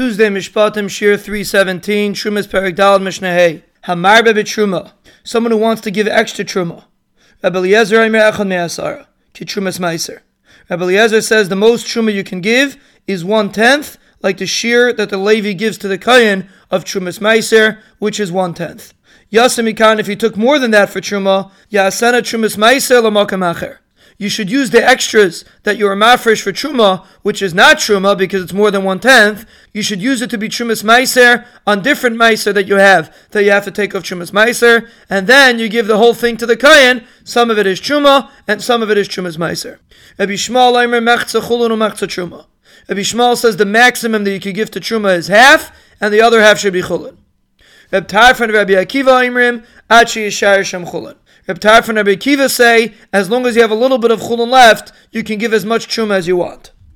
Tuesday Mishpatim Shir 317 Trumas Perigdal Mishnah Hey Hamarbe Truma. Someone who wants to give extra truma. Rabbi Eliezer Aimer Echad Me'asara Ki Trumas Meiser. Rabbi Eliezer says the most truma you can give is one tenth, like the shear that the Levi gives to the Kayan of Trumas Meiser, which is one tenth. Yasimikan, if you took more than that for truma, Yasana Trumas Meiser Lamakam Acher you should use the extras that you are mafresh for truma, which is not truma because it's more than one tenth. You should use it to be trumas meiser on different meiser that you have that you have to take off trumas meiser, and then you give the whole thing to the kayan. Some of it is truma, and some of it is trumas meiser. Rabbi Shmuel. Rabbi Shmuel says the maximum that you can give to truma is half, and the other half should be chulun. Reb Tarfon Rabbi Akiva Imrim, Achi Yishayr Shem Chulun. Reb Tarfon and Akiva say, as long as you have a little bit of chulun left, you can give as much chum as you want.